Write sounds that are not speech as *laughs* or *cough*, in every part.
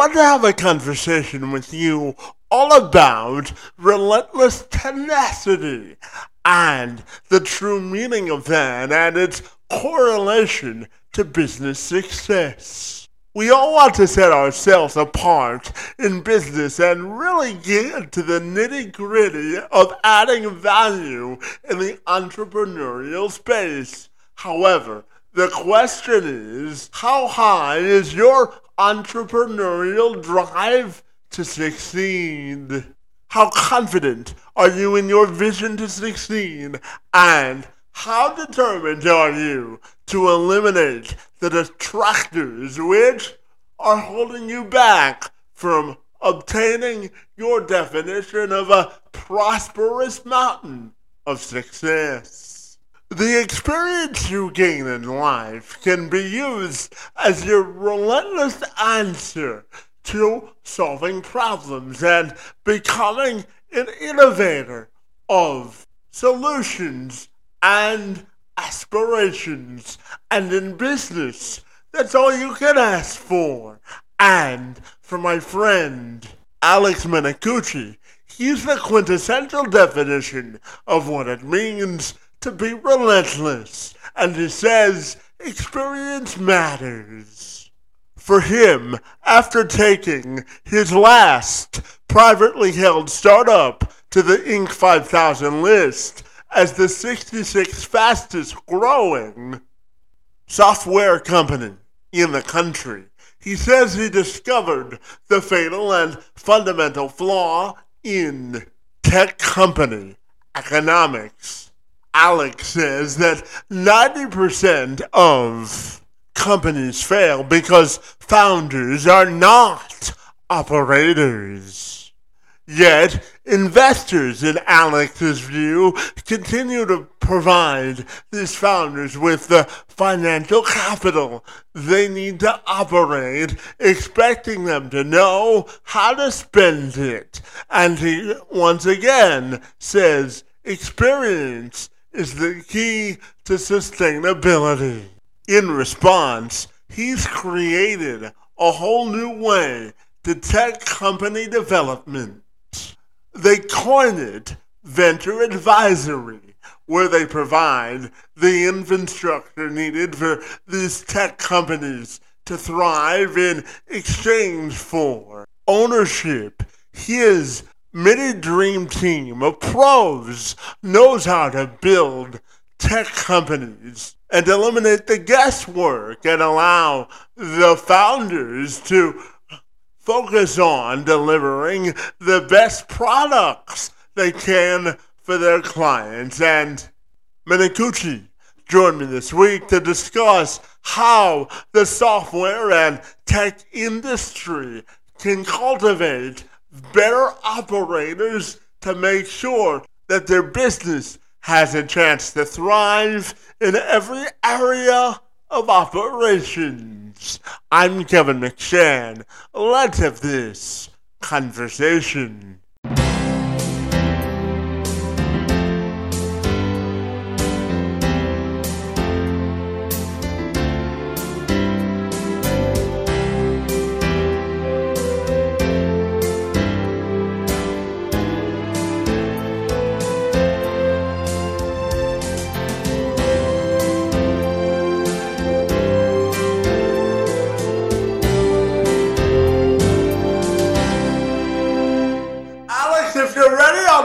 want to have a conversation with you all about relentless tenacity and the true meaning of that and its correlation to business success. We all want to set ourselves apart in business and really get into the nitty gritty of adding value in the entrepreneurial space. However, the question is how high is your entrepreneurial drive to succeed? How confident are you in your vision to succeed? And how determined are you to eliminate the detractors which are holding you back from obtaining your definition of a prosperous mountain of success? The experience you gain in life can be used as your relentless answer to solving problems and becoming an innovator of solutions and aspirations. And in business, that's all you can ask for. And for my friend Alex Minicucci, he's the quintessential definition of what it means to be relentless. And he says experience matters. For him, after taking his last privately held startup to the Inc. 5000 list, as the 66th fastest growing software company in the country. He says he discovered the fatal and fundamental flaw in tech company economics. Alex says that 90% of companies fail because founders are not operators. Yet, investors, in Alex's view, continue to provide these founders with the financial capital they need to operate, expecting them to know how to spend it. And he once again says experience is the key to sustainability. In response, he's created a whole new way to tech company development they coin it venture advisory, where they provide the infrastructure needed for these tech companies to thrive in exchange for ownership. His mini dream team of pros knows how to build tech companies and eliminate the guesswork and allow the founders to focus on delivering the best products they can for their clients. And Minicucci joined me this week to discuss how the software and tech industry can cultivate better operators to make sure that their business has a chance to thrive in every area of operations. I'm Kevin McShann. Let's have this conversation.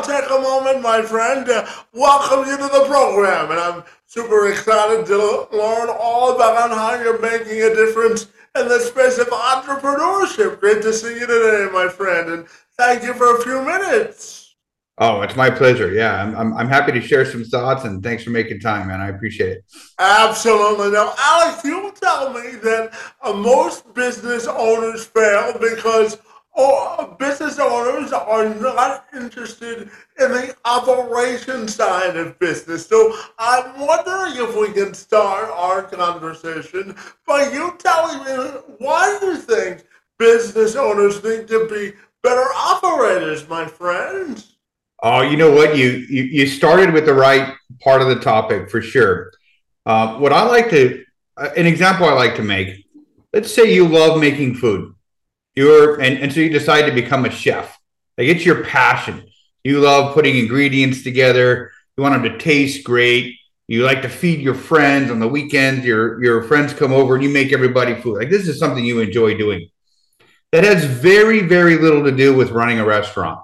Take a moment, my friend, to welcome you to the program. And I'm super excited to learn all about how you're making a difference in the space of entrepreneurship. Great to see you today, my friend. And thank you for a few minutes. Oh, it's my pleasure. Yeah, I'm, I'm, I'm happy to share some thoughts and thanks for making time, man. I appreciate it. Absolutely. Now, Alex, you tell me that uh, most business owners fail because oh, business owners are not interested in the operation side of business. So I'm wondering if we can start our conversation by you telling me why you think business owners need to be better operators, my friend. Oh, you know what? You, you you started with the right part of the topic for sure. Uh, what I like to, uh, an example I like to make. Let's say you love making food you're and, and so you decide to become a chef. Like it's your passion. You love putting ingredients together. You want them to taste great. You like to feed your friends on the weekends. Your your friends come over and you make everybody food. Like this is something you enjoy doing. That has very very little to do with running a restaurant.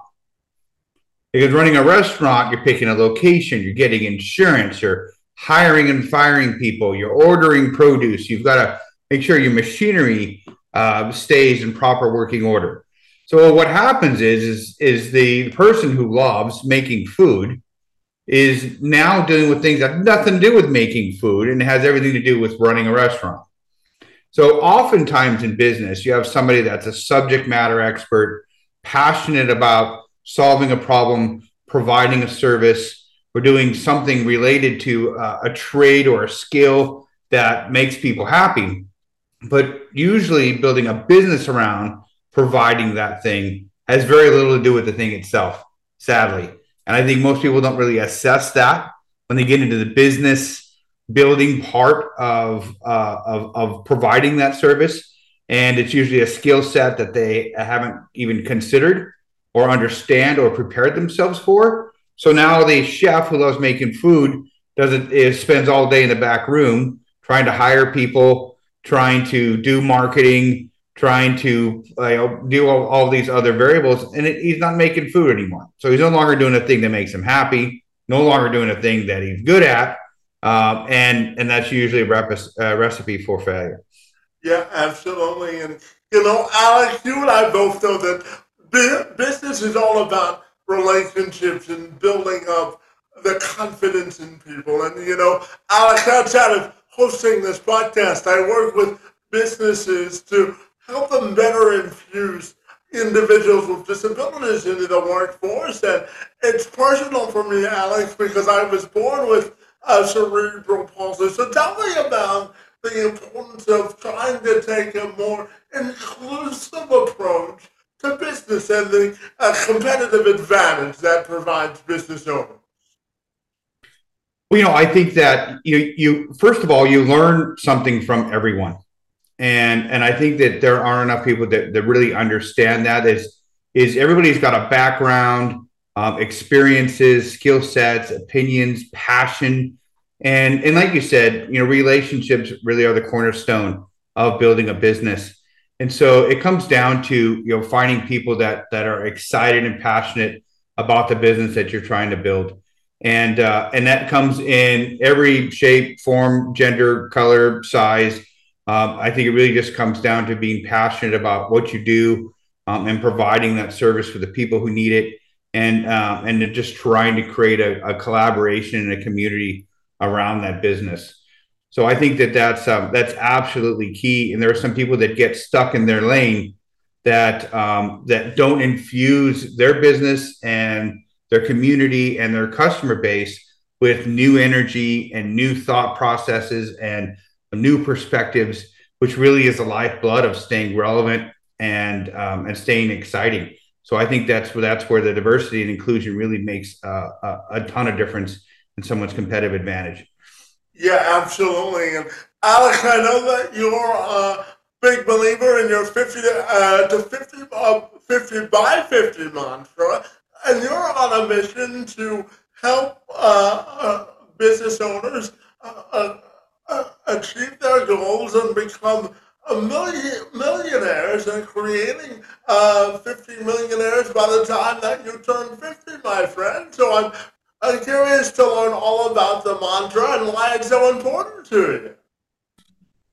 Because running a restaurant, you're picking a location, you're getting insurance, you're hiring and firing people, you're ordering produce. You've got to make sure your machinery uh, stays in proper working order. So what happens is, is is the person who loves making food is now dealing with things that have nothing to do with making food and has everything to do with running a restaurant. So oftentimes in business, you have somebody that's a subject matter expert, passionate about solving a problem, providing a service, or doing something related to uh, a trade or a skill that makes people happy. But usually, building a business around providing that thing has very little to do with the thing itself, sadly. And I think most people don't really assess that when they get into the business building part of, uh, of, of providing that service. And it's usually a skill set that they haven't even considered or understand or prepared themselves for. So now the chef who loves making food doesn't spends all day in the back room trying to hire people, trying to do marketing, trying to do all, all, these other variables, and it, he's not making food anymore. So he's no longer doing a thing that makes him happy, no longer doing a thing that he's good at, uh, and and that's usually a rep- uh, recipe for failure. Yeah, absolutely. And you know, Alex, you and I both know that business is all about relationships and building up the confidence in people. And, you know, Alex, outside of hosting this podcast, I work with businesses to help them better infuse individuals with disabilities into the workforce. And it's personal for me, Alex, because I was born with a cerebral palsy. So tell me about the importance of trying to take a more inclusive approach to business and the uh, competitive advantage that provides business owners? Well, you know, I think that you you first of all you learn something from everyone, and and I think that there aren't enough people that, that really understand that. Is is everybody's got a background, um, experiences, skill sets, opinions, passion, and and like you said, you know, relationships really are the cornerstone of building a business. And so it comes down to you know finding people that that are excited and passionate about the business that you're trying to build, and uh, and that comes in every shape, form, gender, color, size. Um, I think it really just comes down to being passionate about what you do um, and providing that service for the people who need it, and uh, and just trying to create a, a collaboration and a community around that business. So I think that that's um, that's absolutely key. And there are some people that get stuck in their lane that um, that don't infuse their business and their community and their customer base with new energy and new thought processes and new perspectives, which really is the lifeblood of staying relevant and um, and staying exciting. So I think that's where that's where the diversity and inclusion really makes a, a ton of difference in someone's competitive advantage. Yeah, absolutely. And Alex, I know that you're a big believer in your 50 uh, to 50, uh, 50 by 50 mantra, and you're on a mission to help uh, uh business owners uh, uh, achieve their goals and become million millionaires and creating uh, 50 millionaires by the time that you turn 50, my friend. So I'm I'm curious to learn all about the mantra and why it's so important to you.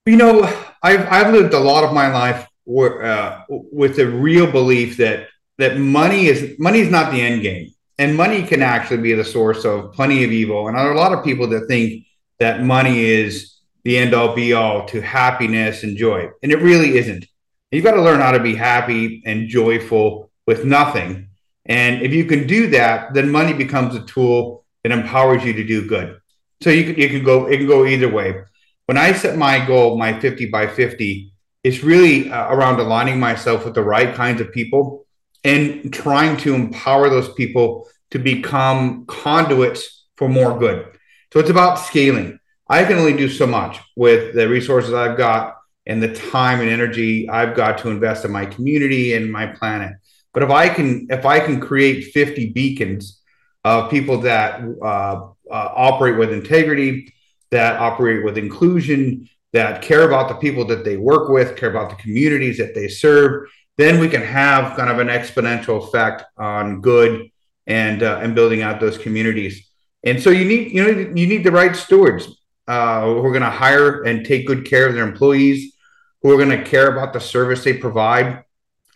You know, I've I've lived a lot of my life uh, with the real belief that that money is money is not the end game, and money can actually be the source of plenty of evil. And there are a lot of people that think that money is the end all be all to happiness and joy, and it really isn't. You've got to learn how to be happy and joyful with nothing and if you can do that, then money becomes a tool that empowers you to do good. So you can, you can go, it can go either way. When I set my goal, my 50 by 50, it's really uh, around aligning myself with the right kinds of people and trying to empower those people to become conduits for more good. So it's about scaling. I can only do so much with the resources I've got and the time and energy I've got to invest in my community and my planet. But if I can if I can create 50 beacons of people that uh, uh, operate with integrity, that operate with inclusion, that care about the people that they work with, care about the communities that they serve, then we can have kind of an exponential effect on good and uh, and building out those communities. And so you need you know you need the right stewards uh, who are going to hire and take good care of their employees, who are going to care about the service they provide,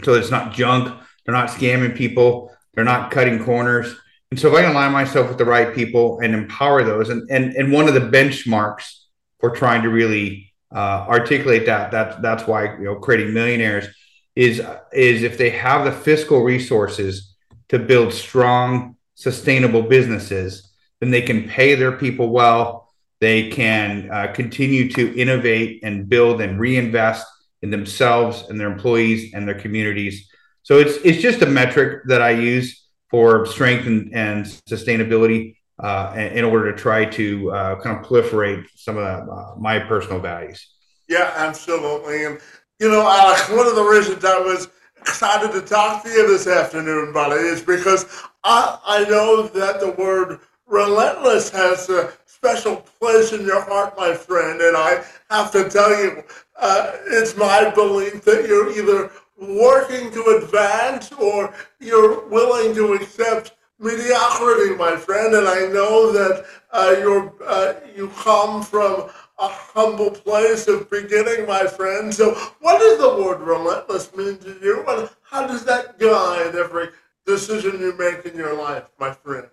so it's not junk. They're not scamming people. They're not cutting corners. And so if I align myself with the right people and empower those, and and and one of the benchmarks for trying to really uh, articulate that that that's why you know creating millionaires is is if they have the fiscal resources to build strong sustainable businesses then they can pay their people well they can uh, continue to innovate and build and reinvest in themselves and their employees and their communities so it's it's just a metric that i use for strength and, and sustainability uh, in order to try to uh, kind of proliferate some of uh, my personal values. Yeah, absolutely. And, you know, Alex, one of the reasons I was excited to talk to you this afternoon, buddy, is because I, I know that the word relentless has a special place in your heart, my friend. And I have to tell you, uh, it's my belief that you're either working to advance or you're willing to accept mediocrity, my friend. And I know that uh, you're, uh, you come from a humble place of beginning, my friend. So, what does the word relentless mean to you? And how does that guide every decision you make in your life, my friend?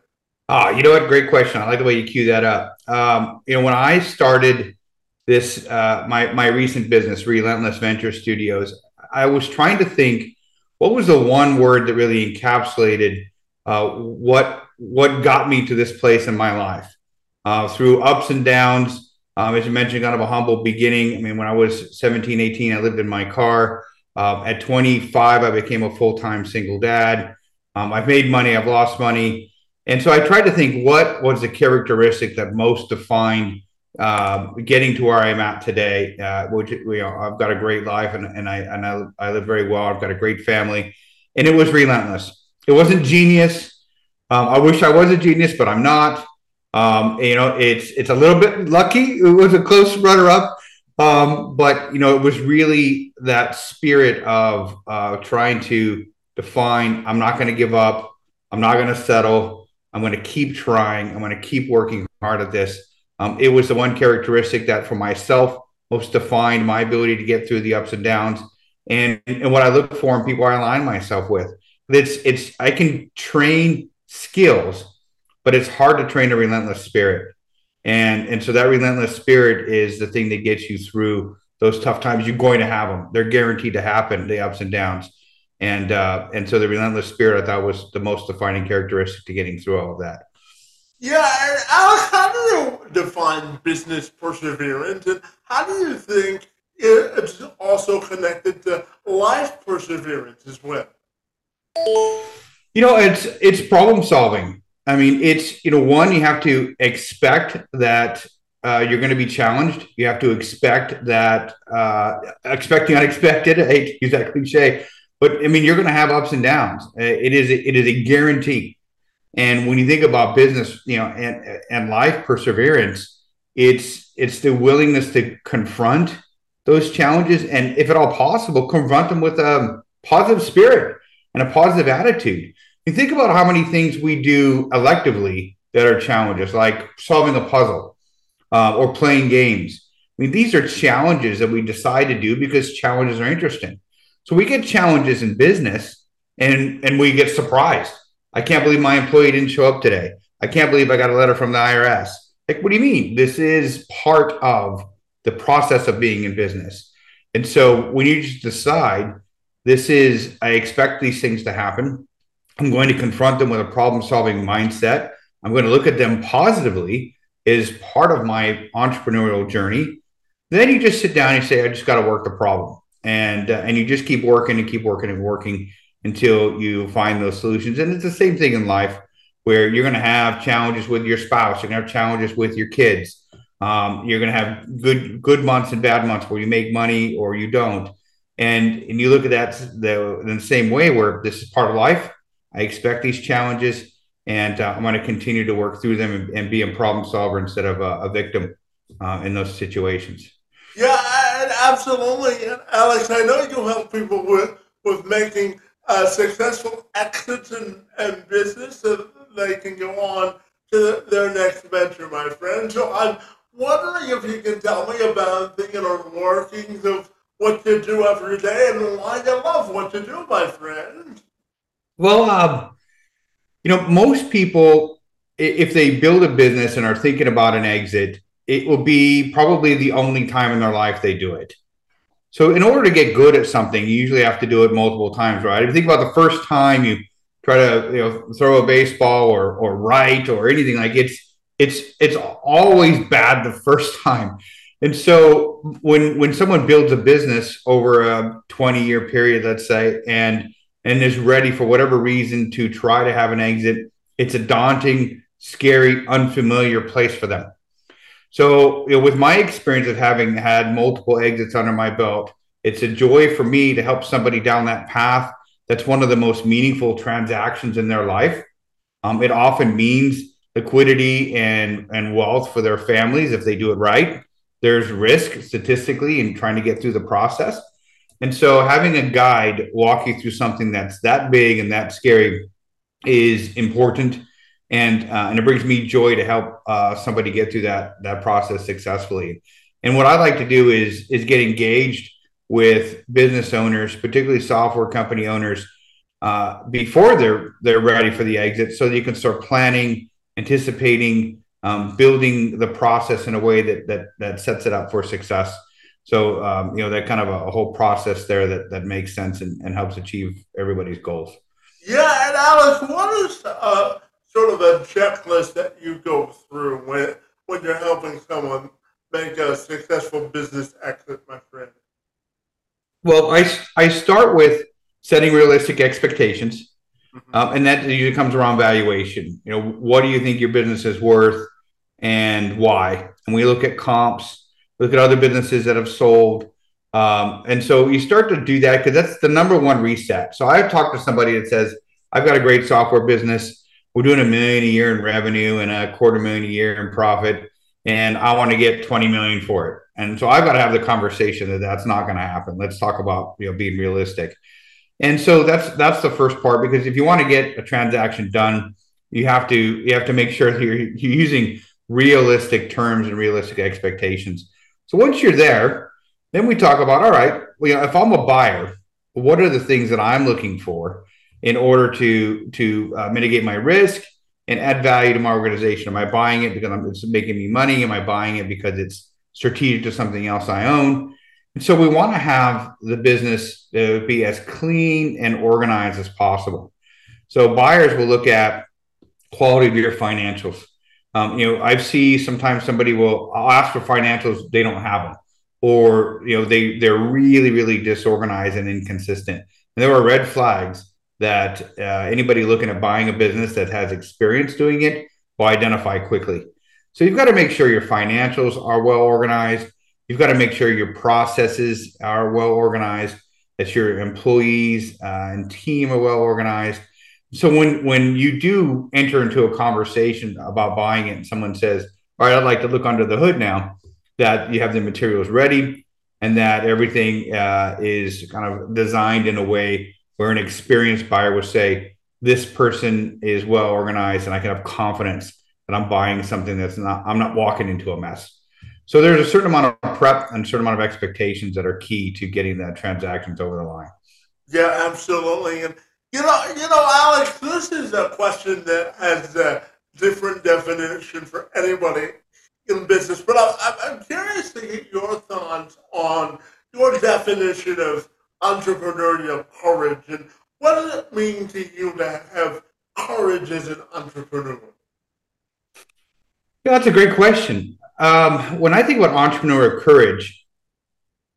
Ah, you know what? Great question. I like the way you cue that up. Um, you know, when I started this, uh, my my recent business, Relentless Venture Studios, I was trying to think what was the one word that really encapsulated uh, what what got me to this place in my life uh, through ups and downs. Um, as you mentioned, kind of a humble beginning. I mean, when I was 17, 18, I lived in my car. Uh, at 25, I became a full time single dad. Um, I've made money, I've lost money. And so I tried to think what was the characteristic that most defined uh, getting to where I'm at today, uh, which you know, I've got a great life and, and I and I, I live very well. I've got a great family, and it was relentless. It wasn't genius. Um, I wish I was a genius, but I'm not. Um, you know, it's it's a little bit lucky. It was a close runner-up, um, but you know, it was really that spirit of uh, trying to define. I'm not going to give up. I'm not going to settle. I'm going to keep trying. I'm going to keep working hard at this um, it was the one characteristic that for myself most defined my ability to get through the ups and downs and, and what I look for in people I align myself with. It's it's I can train skills, but it's hard to train a relentless spirit. And and so that relentless spirit is the thing that gets you through those tough times. You're going to have them. They're guaranteed to happen, the ups and downs. And uh, and so the relentless spirit I thought was the most defining characteristic to getting through all of that. Yeah, Alex, how do you define business perseverance, and how do you think it's also connected to life perseverance as well? You know, it's it's problem solving. I mean, it's you know, one you have to expect that uh, you're going to be challenged. You have to expect that uh, expect the unexpected. I hate to use that cliche, but I mean, you're going to have ups and downs. It is it is a guarantee. And when you think about business, you know, and and life perseverance, it's it's the willingness to confront those challenges and, if at all possible, confront them with a positive spirit and a positive attitude. You think about how many things we do electively that are challenges, like solving a puzzle uh, or playing games. I mean, these are challenges that we decide to do because challenges are interesting. So we get challenges in business, and and we get surprised I can't believe my employee didn't show up today. I can't believe I got a letter from the IRS. Like, what do you mean? This is part of the process of being in business. And so when you just decide, this is, I expect these things to happen. I'm going to confront them with a problem solving mindset. I'm going to look at them positively is part of my entrepreneurial journey. Then you just sit down and say, I just got to work the problem. And, uh, and you just keep working and keep working and working until you find those solutions. And it's the same thing in life where you're going to have challenges with your spouse, you're going to have challenges with your kids. Um, you're going to have good good months and bad months where you make money or you don't. And and you look at that the, the same way where this is part of life. I expect these challenges, and uh, I'm going to continue to work through them and, and be a problem solver instead of a, a victim uh, in those situations. Yeah, absolutely, and Alex. I know you help people with with making uh, successful exits in, in business so they can go on to their next venture, my friend. So I'm wondering if you can tell me about the inner workings of what you do every day and why you love what you do, my friend. Well, um, you know, most people, if they build a business and are thinking about an exit, it will be probably the only time in their life they do it. So, in order to get good at something, you usually have to do it multiple times, right? If you think about the first time you try to, you know, throw a baseball or or write or anything like it's it's it's always bad the first time. And so, when when someone builds a business over a twenty year period, let's say, and and is ready for whatever reason to try to have an exit, it's a daunting, scary, unfamiliar place for them. So, you know, with my experience of having had multiple exits under my belt, it's a joy for me to help somebody down that path. That's one of the most meaningful transactions in their life. Um, it often means liquidity and and wealth for their families if they do it right. There's risk statistically in trying to get through the process, and so having a guide walk you through something that's that big and that scary is important and uh, and it brings me joy to help uh, somebody get through that that process successfully. And what I like to do is is get engaged with business owners, particularly software company owners, uh, before they're they're ready for the exit, so that you can start planning, anticipating, um, building the process in a way that that that sets it up for success. So um, you know that kind of a, a, whole process there that that makes sense and, and helps achieve everybody's goals. Yeah, and Alex, what is uh, sort of a checklist that you go through when when you're helping someone make a successful business exit, my friend? Well, I, I start with setting realistic expectations, mm-hmm. um, and that usually comes around valuation. You know, what do you think your business is worth, and why? And we look at comps, look at other businesses that have sold. Um, and so you start to do that because that's the number one reset. So I've talked to somebody that says, I've got a great software business. We're doing a million a year in revenue and a quarter million a year in profit and i want to get 20 million for it. And so i've got to have the conversation that that's not going to happen. Let's talk about you know being realistic. And so that's that's the first part because if you want to get a transaction done you have to you have to make sure that you're, you're using realistic terms and realistic expectations so once you're there then we talk about all right well, you know if i'm a buyer what are the things that i'm looking for in order to to uh, mitigate my risk and add value to my organization? Am I buying it because it's making me money? Am I buying it because it's strategic to something else I own? And so we want to have the business uh, be as clean and organized as possible. So buyers will look at quality of your financials. Um, you know, I see sometimes somebody will I'll ask for financials, they don't have them, or you know, they they're really really disorganized and inconsistent. And there are red flags that uh, anybody looking at buying a business that has experience doing it will identify quickly. So you've got to make sure your financials are well organized. You've got to make sure your processes are well organized, that your employees uh, and team are well organized. So when when you do enter into a conversation about buying it, and someone says, "All right, I'd like to look under the hood now," that you have the materials ready and that everything uh, is kind of designed in a way where an experienced buyer would say, this person is well organized and I can have confidence that I'm buying something that's not, I'm not walking into a mess. So there's a certain amount of prep and a certain amount of expectations that are key to getting that transactions over the line. Yeah, absolutely. And you know, you know, Alex, this is a question that has a different definition for anybody in business. But I, I'm curious to get your thoughts on your definition of entrepreneurial courage and what does it mean to you to have courage as an entrepreneur? Yeah, that's a great question. Um, when I think about entrepreneurial courage,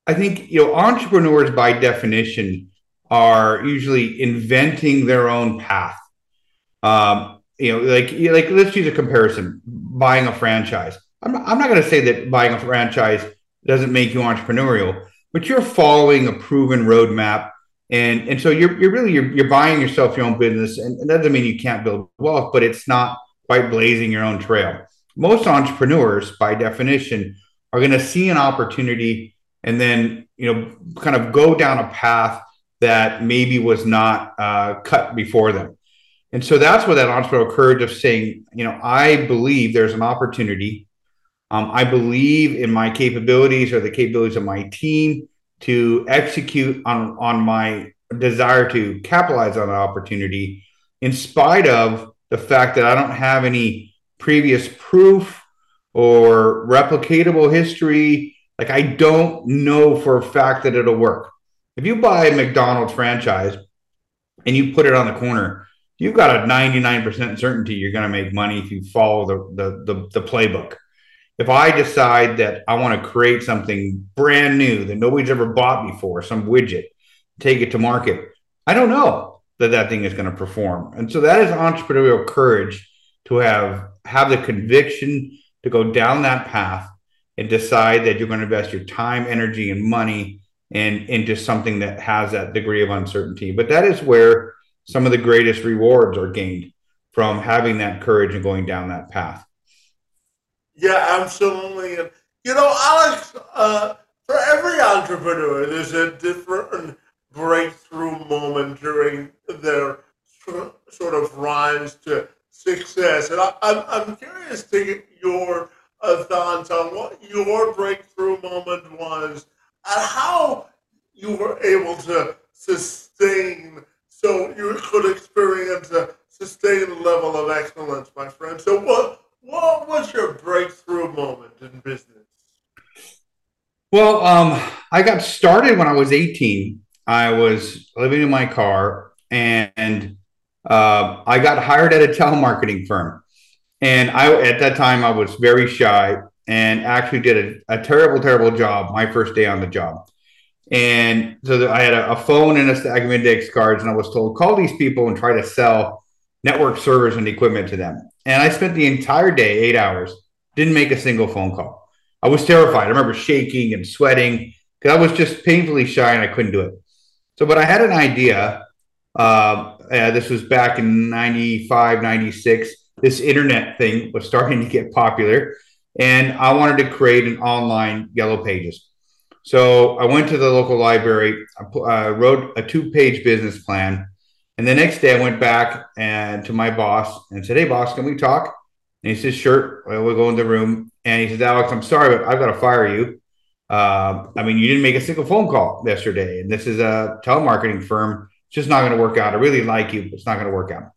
I think you know entrepreneurs by definition are usually inventing their own path. Um, you know, like like let's use a comparison: buying a franchise. I'm not, I'm not going to say that buying a franchise doesn't make you entrepreneurial, but you're following a proven roadmap. And, and so you're, you're really, you're, you're buying yourself your own business. And, and that doesn't mean you can't build wealth, but it's not quite blazing your own trail. Most entrepreneurs, by definition, are going to see an opportunity and then, you know, kind of go down a path that maybe was not uh, cut before them. And so that's where that entrepreneurial courage of saying, you know, I believe there's an opportunity. Um, I believe in my capabilities or the capabilities of my team to execute on, on my desire to capitalize on an opportunity, in spite of the fact that I don't have any previous proof or replicatable history. Like I don't know for a fact that it'll work. If you buy a McDonald's franchise and you put it on the corner, you've got a 99% certainty you're going to make money if you follow the, the, the, the playbook. If I decide that I want to create something brand new that nobody's ever bought before, some widget, take it to market, I don't know that that thing is going to perform. And so that is entrepreneurial courage to have have the conviction to go down that path and decide that you're going to invest your time, energy, and money in, into something that has that degree of uncertainty. But that is where some of the greatest rewards are gained from having that courage and going down that path. Yeah, absolutely. And, you know, Alex, uh, for every entrepreneur, there's a different breakthrough moment during their sort of rise to success. And I, am I'm, I'm curious to get your uh, thoughts on what your breakthrough moment was and how you were able to sustain so you could experience a sustained level of excellence, my friend. So what what was your breakthrough moment in business? Well, um, I got started when I was 18. I was living in my car and uh, I got hired at a telemarketing firm. And I, at that time, I was very shy and actually did a, a terrible, terrible job my first day on the job. And so I had a, a, phone and a stack of index cards, and I was told, call these people and try to sell network servers and equipment to them. And I spent the entire day, eight hours, didn't make a single phone call. I was terrified. I remember shaking and sweating because I was just painfully shy and I couldn't do it. So, but I had an idea uh, uh, this was back in 95, 96. This internet thing was starting to get popular, and I wanted to create an online Yellow Pages. So I went to the local library, I uh, wrote a two page business plan. And the next day I went back and to my boss and said, Hey, boss, can we talk? And he says, Sure. Well, go in the room. And he says, Alex, I'm sorry, but I've got to fire you. Uh, I mean, you didn't make a single phone call yesterday. And this is a telemarketing firm It's just not going to work out. I really like you, but it's not going to work out.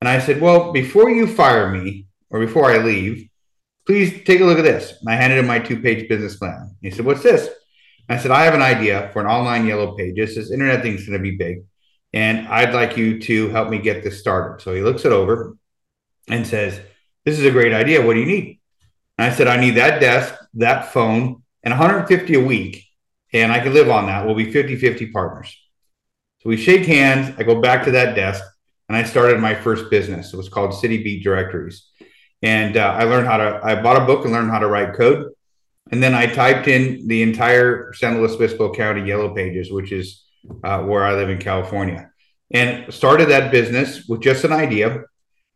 And I said, Well, before you fire me or before I leave, please take a look at this. And I handed him my two page business plan. He said, What's this? And I said, I have an idea for an online yellow pages. This internet thing's going to be big. And I'd like you to help me get this started. So he looks it over and says, This is a great idea. What do you need? And I said, I need that desk, that phone, and 150 a week. And I can live on that. We'll be 50 50 partners. So we shake hands. I go back to that desk and I started my first business. It was called City Beat Directories. And uh, I learned how to, I bought a book and learned how to write code. And then I typed in the entire San Luis Obispo County Yellow Pages, which is uh, where I live in California, and started that business with just an idea.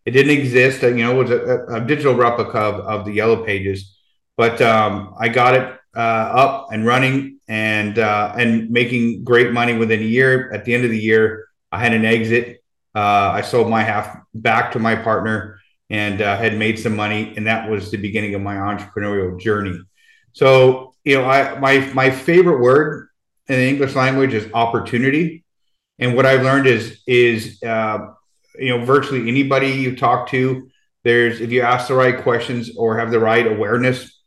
It didn't exist, you know, it was a, a digital replica of, of, the Yellow Pages, but um, I got it uh, up and running and uh, and making great money within a year. At the end of the year, I had an exit. Uh, I sold my half back to my partner and uh, had made some money, and that was the beginning of my entrepreneurial journey. So, you know, I my my favorite word in the English language is opportunity, and what I've learned is is uh, you know virtually anybody you talk to, there's if you ask the right questions or have the right awareness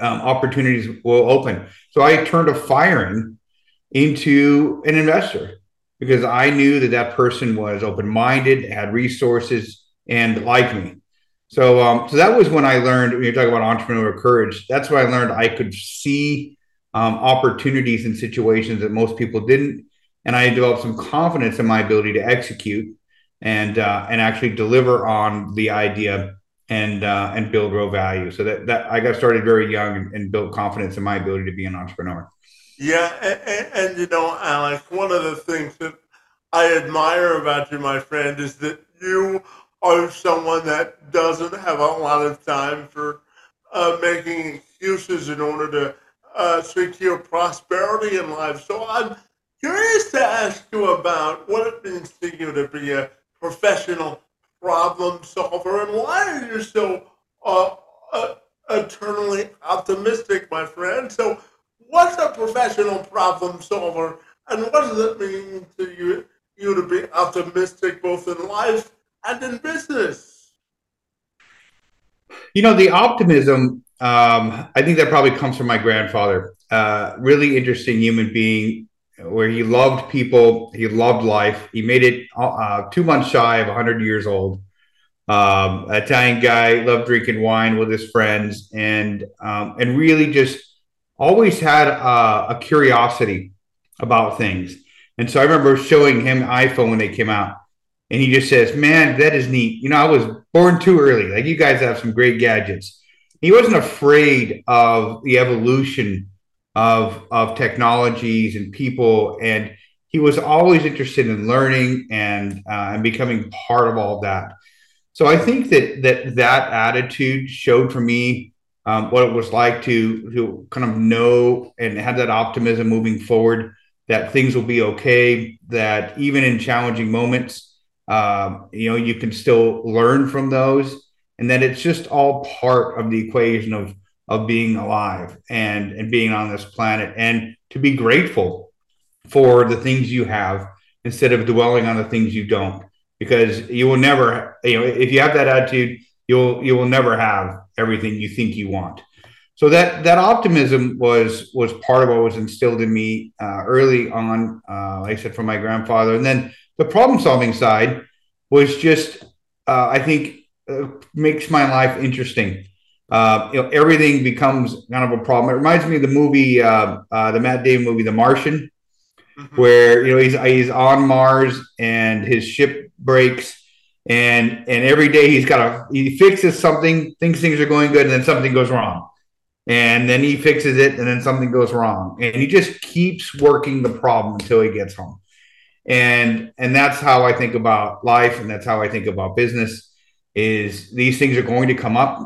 um, opportunities will open. So I turned a firing into an investor because I knew that that person was open minded, had resources, and like me. So, um, so that was when I learned when you talk about entrepreneurial courage. That's when I learned I could see um, opportunities in situations that most people didn't, and I developed some confidence in my ability to execute and uh, and actually deliver on the idea and uh, and build real value. So that that I got started very young and, and built confidence in my ability to be an entrepreneur. Yeah, and, and, and, you know, Alex, one of the things that I admire about you, my friend, is that you are someone that doesn't have a lot of time for uh, making excuses in order to uh, secure prosperity in life. So I'm curious to ask you about what it means to you to be a professional problem solver and why are you so uh, uh eternally optimistic, my friend? So, what's a professional problem solver and what does it mean to you, you to be optimistic both in life and in business? You know, the optimism, um, I think that probably comes from my grandfather. Uh, really interesting human being where he loved people, he loved life. He made it uh, two months shy of 100 years old. Um, Italian guy, loved drinking wine with his friends, and um, and really just always had a, a curiosity about things. And so I remember showing him iPhone when they came out, and he just says, "Man, that is neat." You know, I was born too early. Like you guys have some great gadgets. He wasn't afraid of the evolution of of technologies and people, and he was always interested in learning and uh, and becoming part of all that. So I think that that that attitude showed for me um, what it was like to to kind of know and have that optimism moving forward that things will be okay. That even in challenging moments, um, you know, you can still learn from those, and that it's just all part of the equation of of being alive and and being on this planet, and to be grateful for the things you have instead of dwelling on the things you don't, because you will never, you know, if you have that attitude, you'll you will never have everything you think you want. So that that optimism was was part of what was instilled in me uh, early on, uh, like I said, from my grandfather, and then the problem solving side was just, uh, I think, uh, makes my life interesting. Uh, you know, everything becomes kind of a problem. It reminds me of the movie, uh, uh, the Matt Damon movie, The Martian, mm-hmm. where you know he's he's on Mars and his ship breaks, and and every day he's got a he fixes something, thinks things are going good, and then something goes wrong, and then he fixes it, and then something goes wrong, and he just keeps working the problem until he gets home and and that's how i think about life and that's how i think about business is these things are going to come up.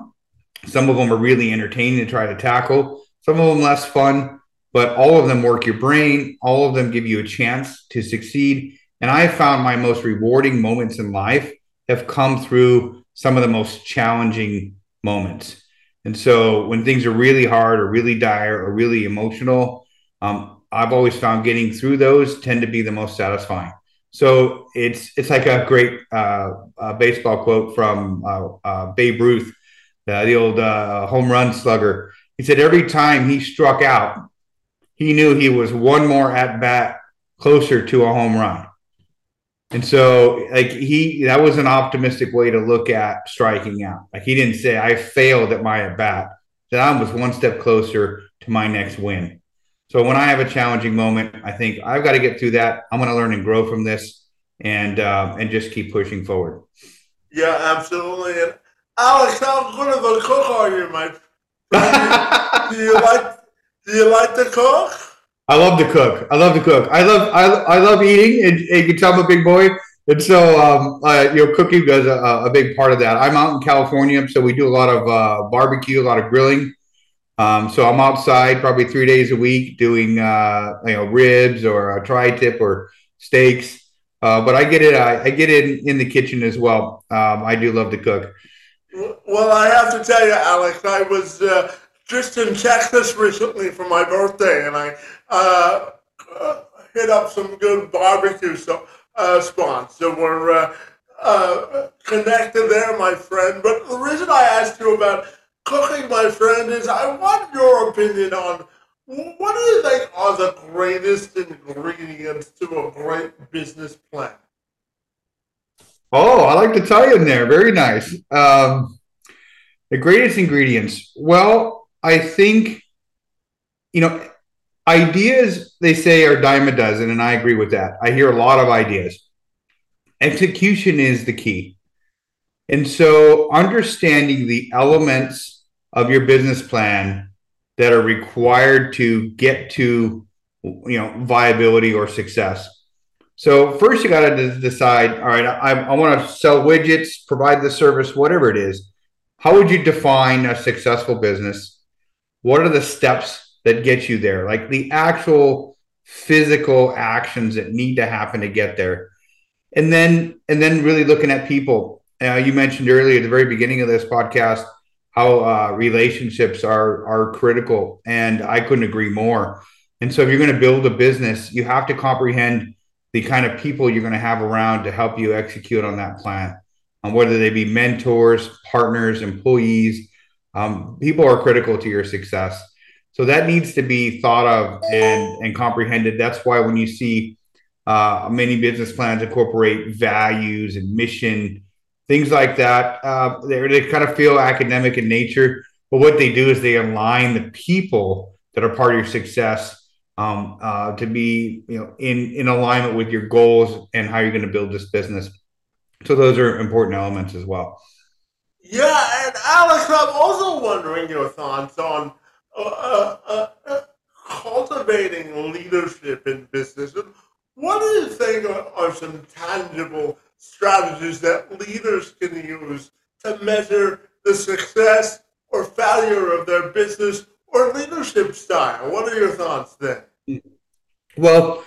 Some of them are really entertaining to try to tackle some of them less fun but all of them work your brain all of them give you a chance to succeed. And i found my most rewarding moments in life have come through some of the most challenging moments. And so when things are really hard or really dire or really emotional um, I've always found getting through those tend to be the most satisfying. So it's it's like a great uh, uh, baseball quote from uh, uh Babe Ruth, the old uh, home run slugger. He said every time he struck out, he knew he was one more at bat closer to a home run. And so, like he, that was an optimistic way to look at striking out. Like he didn't say, "I failed at my at bat." That I was one step closer to my next win. So when I have a challenging moment, I think I've got to get through that. I'm going to learn and grow from this, and uh, and just keep pushing forward. Yeah, absolutely. And Alex, how good of a cook are you, my? do you like Do you like to cook? I love to cook. I love to cook. I love I, I love eating, and, and you can tell I'm a big boy. And so, um, uh, you know, cooking is a, a, big part of that. I'm out in California, so we do a lot of uh, barbecue, a lot of grilling. Um, so I'm outside probably three days a week doing uh, you know ribs or a tri-tip or steaks. Uh, but I get it. I, I, get it in the kitchen as well. Um, I do love to cook. Well, I have to tell you, Alex, I was uh, just in Texas recently for my birthday, and I uh, hit up some good barbecue so, uh, spots. So we're uh, connected there, my friend. But the reason I asked you about cooking, my friend, is I want your opinion on what do you think are the greatest ingredients to a great business plan? Oh, I like the tie in there. Very nice. Um, the greatest ingredients. Well, I think, you know, ideas, they say, are dime a dozen, and I agree with that. I hear a lot of ideas. Execution is the key And so understanding the elements of your business plan that are required to get to you know viability or success. So first you got to decide, all right, I, I want to sell widgets, provide the service, whatever it is. How would you define a successful business? What are the steps that get you there? Like the actual physical actions that need to happen to get there. And then and then really looking at people uh, you mentioned earlier at the very beginning of this podcast how uh, relationships are are critical, and I couldn't agree more. And so, if you're going to build a business, you have to comprehend the kind of people you're going to have around to help you execute on that plan. Um, whether they be mentors, partners, employees, um, people are critical to your success. So that needs to be thought of and and comprehended. That's why when you see uh, many business plans incorporate values and mission things like that. Uh, they, they kind of feel academic in nature, but what they do is they align the people that are part of your success um, uh, to be you know in in alignment with your goals and how you're going to build this business. So those are important elements as well. Yeah, and Alex, I'm also wondering your thoughts on uh, uh, uh cultivating leadership in business. What do you think are, are some tangible strategies that leaders can use to measure the success or failure of their business or leadership style. What are your thoughts there? Well,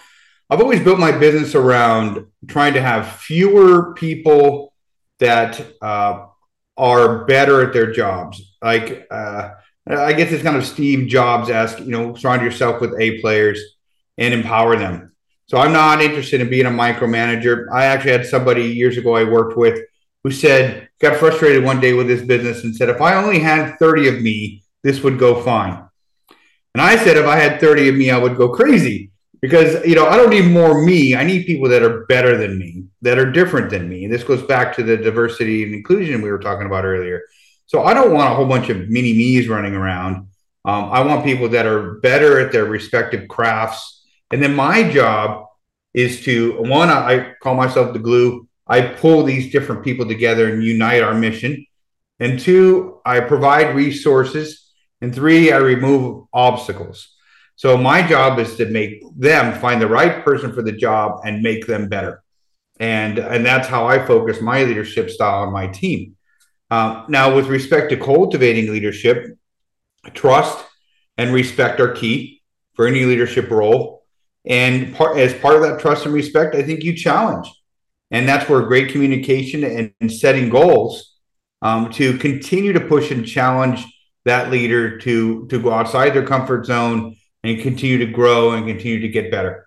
I've always built my business around trying to have fewer people that uh, are better at their jobs. Like, uh, I guess it's kind of Steve Jobs ask, you know, surround yourself with A players and empower them. So I'm not interested in being a micromanager. I actually had somebody years ago I worked with who said, got frustrated one day with this business and said, if I only had 30 of me, this would go fine. And I said, if I had 30 of me, I would go crazy because, you know, I don't need more me. I need people that are better than me, that are different than me. And this goes back to the diversity and inclusion we were talking about earlier. So I don't want a whole bunch of mini me's running around. Um, I want people that are better at their respective crafts and then my job is to one, I call myself the glue. I pull these different people together and unite our mission. And two, I provide resources. And three, I remove obstacles. So my job is to make them find the right person for the job and make them better. And, and that's how I focus my leadership style on my team. Um, now, with respect to cultivating leadership, trust and respect are key for any leadership role. And part, as part of that trust and respect, I think you challenge. And that's where great communication and, and setting goals um, to continue to push and challenge that leader to, to go outside their comfort zone and continue to grow and continue to get better.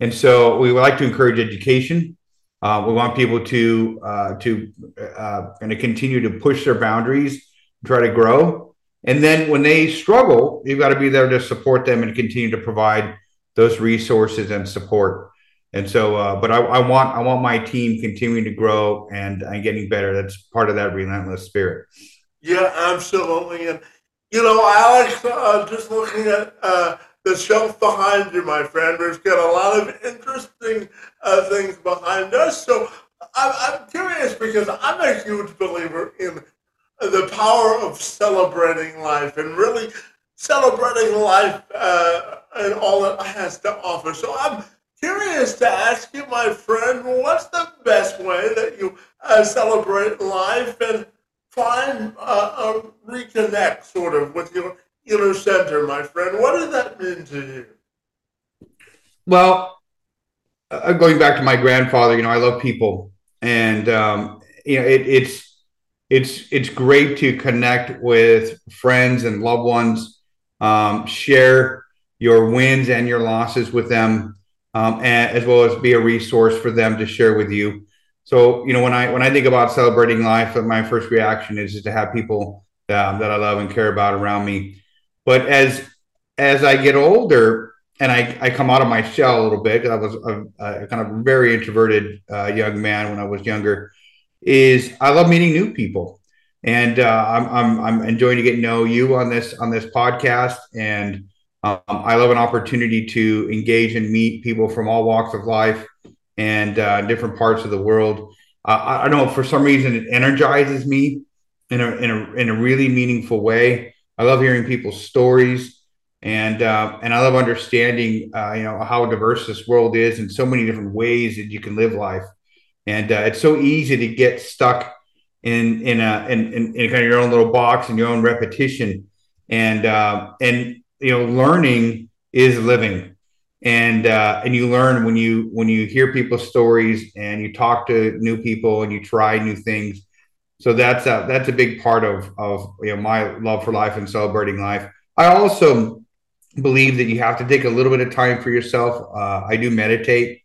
And so we would like to encourage education. Uh, we want people to uh, to uh, kind of continue to push their boundaries, try to grow. And then when they struggle, you've got to be there to support them and continue to provide those resources and support. And so, uh, but I, I, want I want my team continuing to grow and, and getting better. That's part of that relentless spirit. Yeah, absolutely. And you know, Alex, uh, just looking at uh, the shelf behind you, my friend, we've got a lot of interesting uh, things behind us. So I'm, I'm curious because I'm a huge believer in the power of celebrating life and really celebrating life uh, and all it has to offer. So I'm curious to ask you, my friend, what's the best way that you uh, celebrate life and find uh, reconnect sort of with your inner center, my friend? What does that mean to you? Well, uh, going back to my grandfather, you know, I love people, and um, you know, it, it's it's it's great to connect with friends and loved ones um, share your wins and your losses with them, um, and, as well as be a resource for them to share with you. So, you know, when I when I think about celebrating life, my first reaction is just to have people um, that I love and care about around me. But as as I get older and I, I come out of my shell a little bit, I was a, a kind of very introverted uh, young man when I was younger. Is I love meeting new people and uh, I'm, I'm, I'm enjoying to get to know you on this on this podcast and um, I love an opportunity to engage and meet people from all walks of life and uh, different parts of the world uh, I, I don't know for some reason it energizes me in a in a in a really meaningful way. I love hearing people's stories, and uh, and I love understanding uh, you know how diverse this world is and so many different ways that you can live life. And uh, it's so easy to get stuck in in a in, in, in, kind of your own little box and your own repetition. And uh, and you know, learning is living. And uh, and you learn when you when you hear people's stories and you talk to new people and you try new things. So that's a that's a big part of of you know my love for life and celebrating life. I also believe that you have to take a little bit of time for yourself. Uh, i do meditate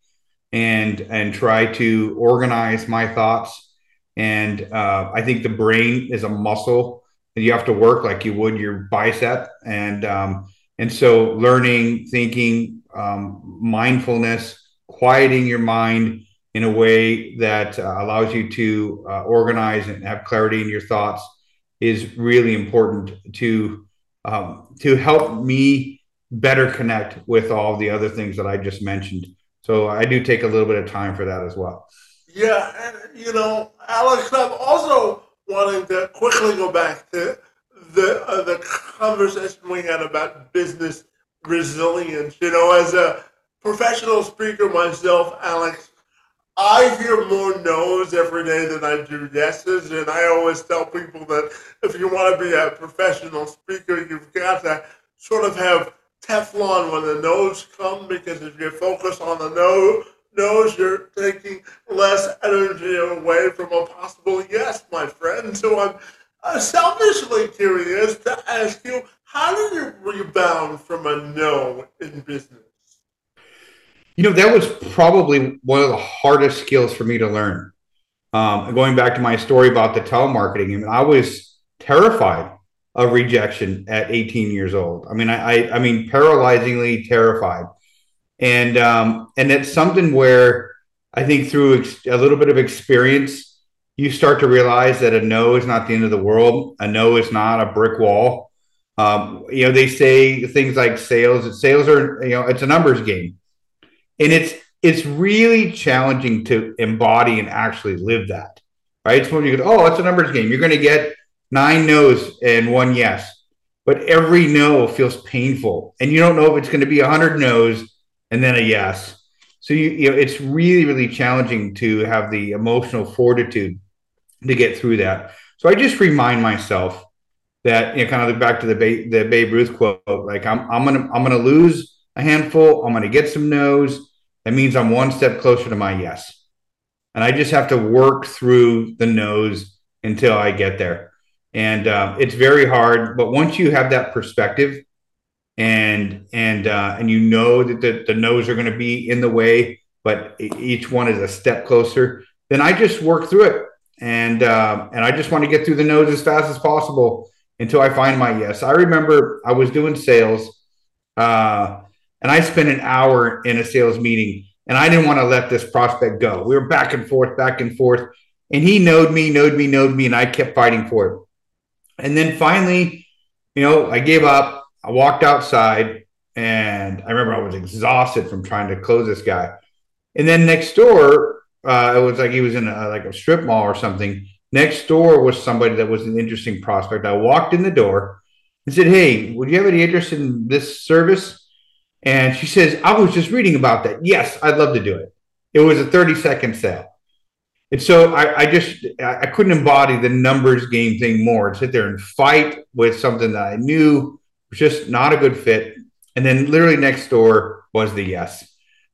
and and try to organize my thoughts. And uh, i think the brain is a muscle you have to work like you would your bicep and um, and so learning thinking um, mindfulness, quieting your mind in a way that uh, allows you to uh, organize and have clarity in your thoughts is really important to um, to help me better connect with all the other things that I just mentioned. So I do take a little bit of time for that as well. Yeah, and you know, Alex, I've also wanting to quickly go back to the uh, the conversation we had about business resilience. You know, as a professional speaker myself, Alex, I hear more no's every day than I do yeses. And I always tell people that if you want to be a professional speaker, you've got to sort of have Teflon when the no's come because if you focus on the no, no's, you're taking less energy away from a possible yes, my friend. So I'm uh, selfishly curious to ask you how do you rebound from a no in business? You know, that was probably one of the hardest skills for me to learn. Um, going back to my story about the telemarketing, I mean, I was terrified of rejection at 18 years old. I mean, I, I, I mean, paralyzingly terrified, and um, and it's something where I think through ex- a little bit of experience, you start to realize that a no is not the end of the world. A no is not a brick wall. Um, you know, they say things like sales. Sales are you know it's a numbers game, and it's it's really challenging to embody and actually live that. Right? It's when you go, oh, it's a numbers game. You're going to get nine no's and one yes, but every no feels painful, and you don't know if it's going to be a hundred no's and then a yes. So you, you know, it's really really challenging to have the emotional fortitude to get through that. So I just remind myself that you know, kind of back to the ba- the Babe Ruth quote, like I'm I'm gonna I'm gonna lose a handful, I'm gonna get some no's. That means I'm one step closer to my yes, and I just have to work through the no's until I get there. And uh, it's very hard, but once you have that perspective, and and uh, and you know that the, the no's are going to be in the way, but each one is a step closer, then I just work through it, and uh, and I just want to get through the no's as fast as possible until I find my yes. I remember I was doing sales, uh, and I spent an hour in a sales meeting, and I didn't want to let this prospect go. We were back and forth, back and forth, and he knowed me, knowed me, knowed me, and I kept fighting for it. And then finally, you know, I gave up. I walked outside, and I remember I was exhausted from trying to close this guy. And then next door, uh, it was like he was in a, like a strip mall or something Next door was somebody that was an interesting prospect. I walked in the door and said, Hey, would you have any interest in this service? And she says, I was just reading about that. Yes, I'd love to do it. It was a 30 second sale. And so I, I just I couldn't embody the numbers game thing more and sit there and fight with something that I knew was just not a good fit. And then literally next door was the yes.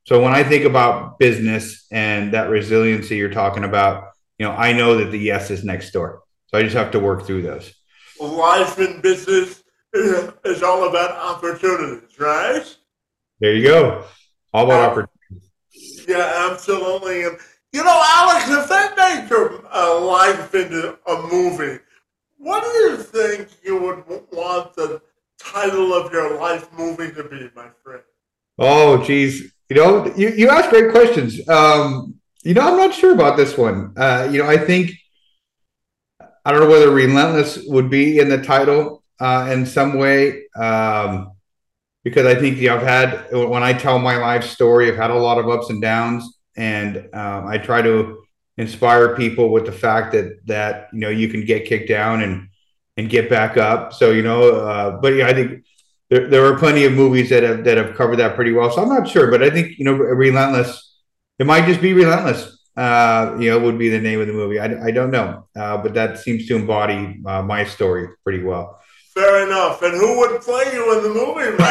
So when I think about business and that resiliency you're talking about, you know, I know that the yes is next door. So I just have to work through those. Life in business *laughs* is all about opportunities, right? There you go. All about opportunities. Yeah, absolutely. And you know, Alex, if they make your uh, life into a movie, what do you think you would want the title of your life movie to be, my friend? Oh, geez. You know, you, you ask great questions. Um, you know, I'm not sure about this one. Uh, you know, I think I don't know whether relentless would be in the title uh, in some way, um, because I think you know, I've had when I tell my life story, I've had a lot of ups and downs, and um, I try to inspire people with the fact that that you know you can get kicked down and and get back up. So you know, uh, but yeah, I think there, there are plenty of movies that have that have covered that pretty well. So I'm not sure, but I think you know, Relentless. It might just be Relentless. Uh, you know, would be the name of the movie. I, I don't know, uh, but that seems to embody uh, my story pretty well. Fair enough. And who would play you in the movie, my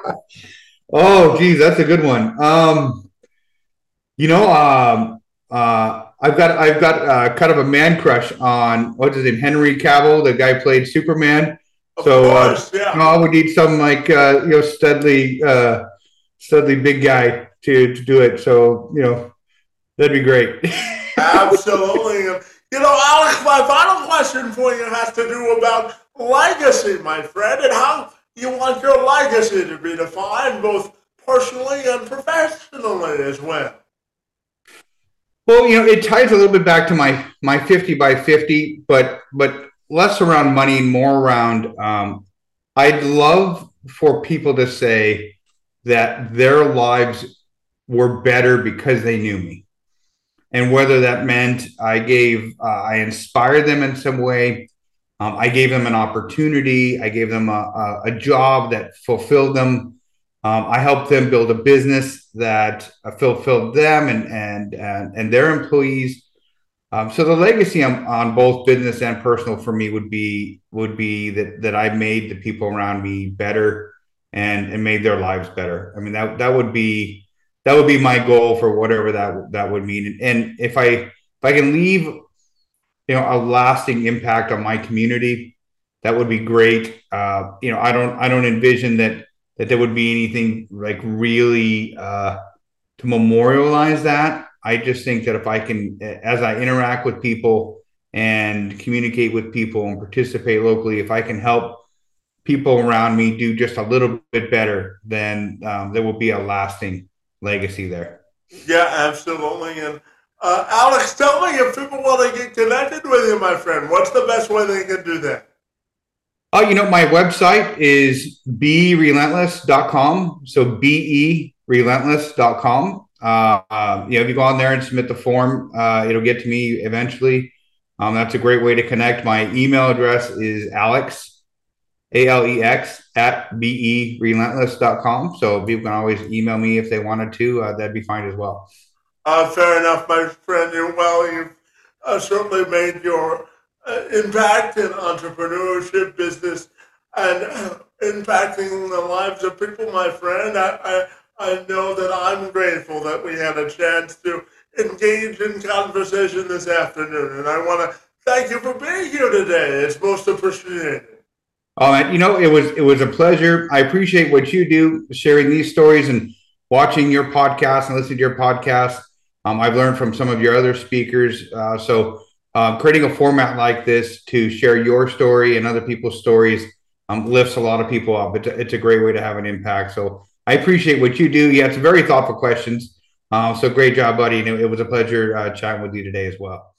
friend? *laughs* oh, geez, that's a good one. Um, you know, um, uh, I've got I've got uh, kind of a man crush on what's his name, Henry Cavill, the guy played Superman. Of so uh, course, uh, yeah. we need some like uh, you know Studley, uh, Studley big guy to to do it. So you know, that'd be great. *laughs* Absolutely. You know, Alex, my final question for you has to do about legacy, my friend, and how you want your legacy to be defined, both personally and professionally as well. Well, you know, it ties a little bit back to my my fifty by fifty, but but less around money and more around. Um, I'd love for people to say that their lives were better because they knew me, and whether that meant I gave, uh, I inspired them in some way, um, I gave them an opportunity, I gave them a, a, a job that fulfilled them um, I helped them build a business that uh, fulfilled them and and and, and their employees. Um, so the legacy on, on, both business and personal for me would be would be that that I made the people around me better and and made their lives better. I mean that that would be that would be my goal for whatever that that would mean. And if I if I can leave you know a lasting impact on my community, that would be great. Uh, you know I don't I don't envision that that there would be anything like really uh, to memorialize that. I just think that if I can, as I interact with people and communicate with people and participate locally, if I can help people around me do just a little bit better, then um, there will be a lasting legacy there. Yeah, absolutely. And uh, Alex, tell me if people want to get connected with you, my friend, what's the best way they can do that? Oh, you know, my website is berelentless.com. So be relentless.com. Uh, uh, you know, if you go on there and submit the form, uh, it'll get to me eventually. Um, that's a great way to connect. My email address is alex, A L E X, at berelentless.com. So people can always email me if they wanted to. Uh, that'd be fine as well. Uh, fair enough, my friend. Well, you've uh, certainly made your impact in entrepreneurship, business, and uh, impacting the lives of people, my friend. I, I, I know that I'm grateful that we had a chance to engage in conversation this afternoon, and I want to thank you for being here today. It's most appreciated. You know, it was it was a pleasure. I appreciate what you do, sharing these stories and watching your podcast and listening to your podcast. Um, I've learned from some of your other speakers. Uh, so um, creating a format like this to share your story and other people's stories um, lifts a lot of people up. It's a, it's a great way to have an impact. So I appreciate what you do. Yeah, it's very thoughtful questions. Uh, so great job, buddy. And it, it was a pleasure uh, chatting with you today as well.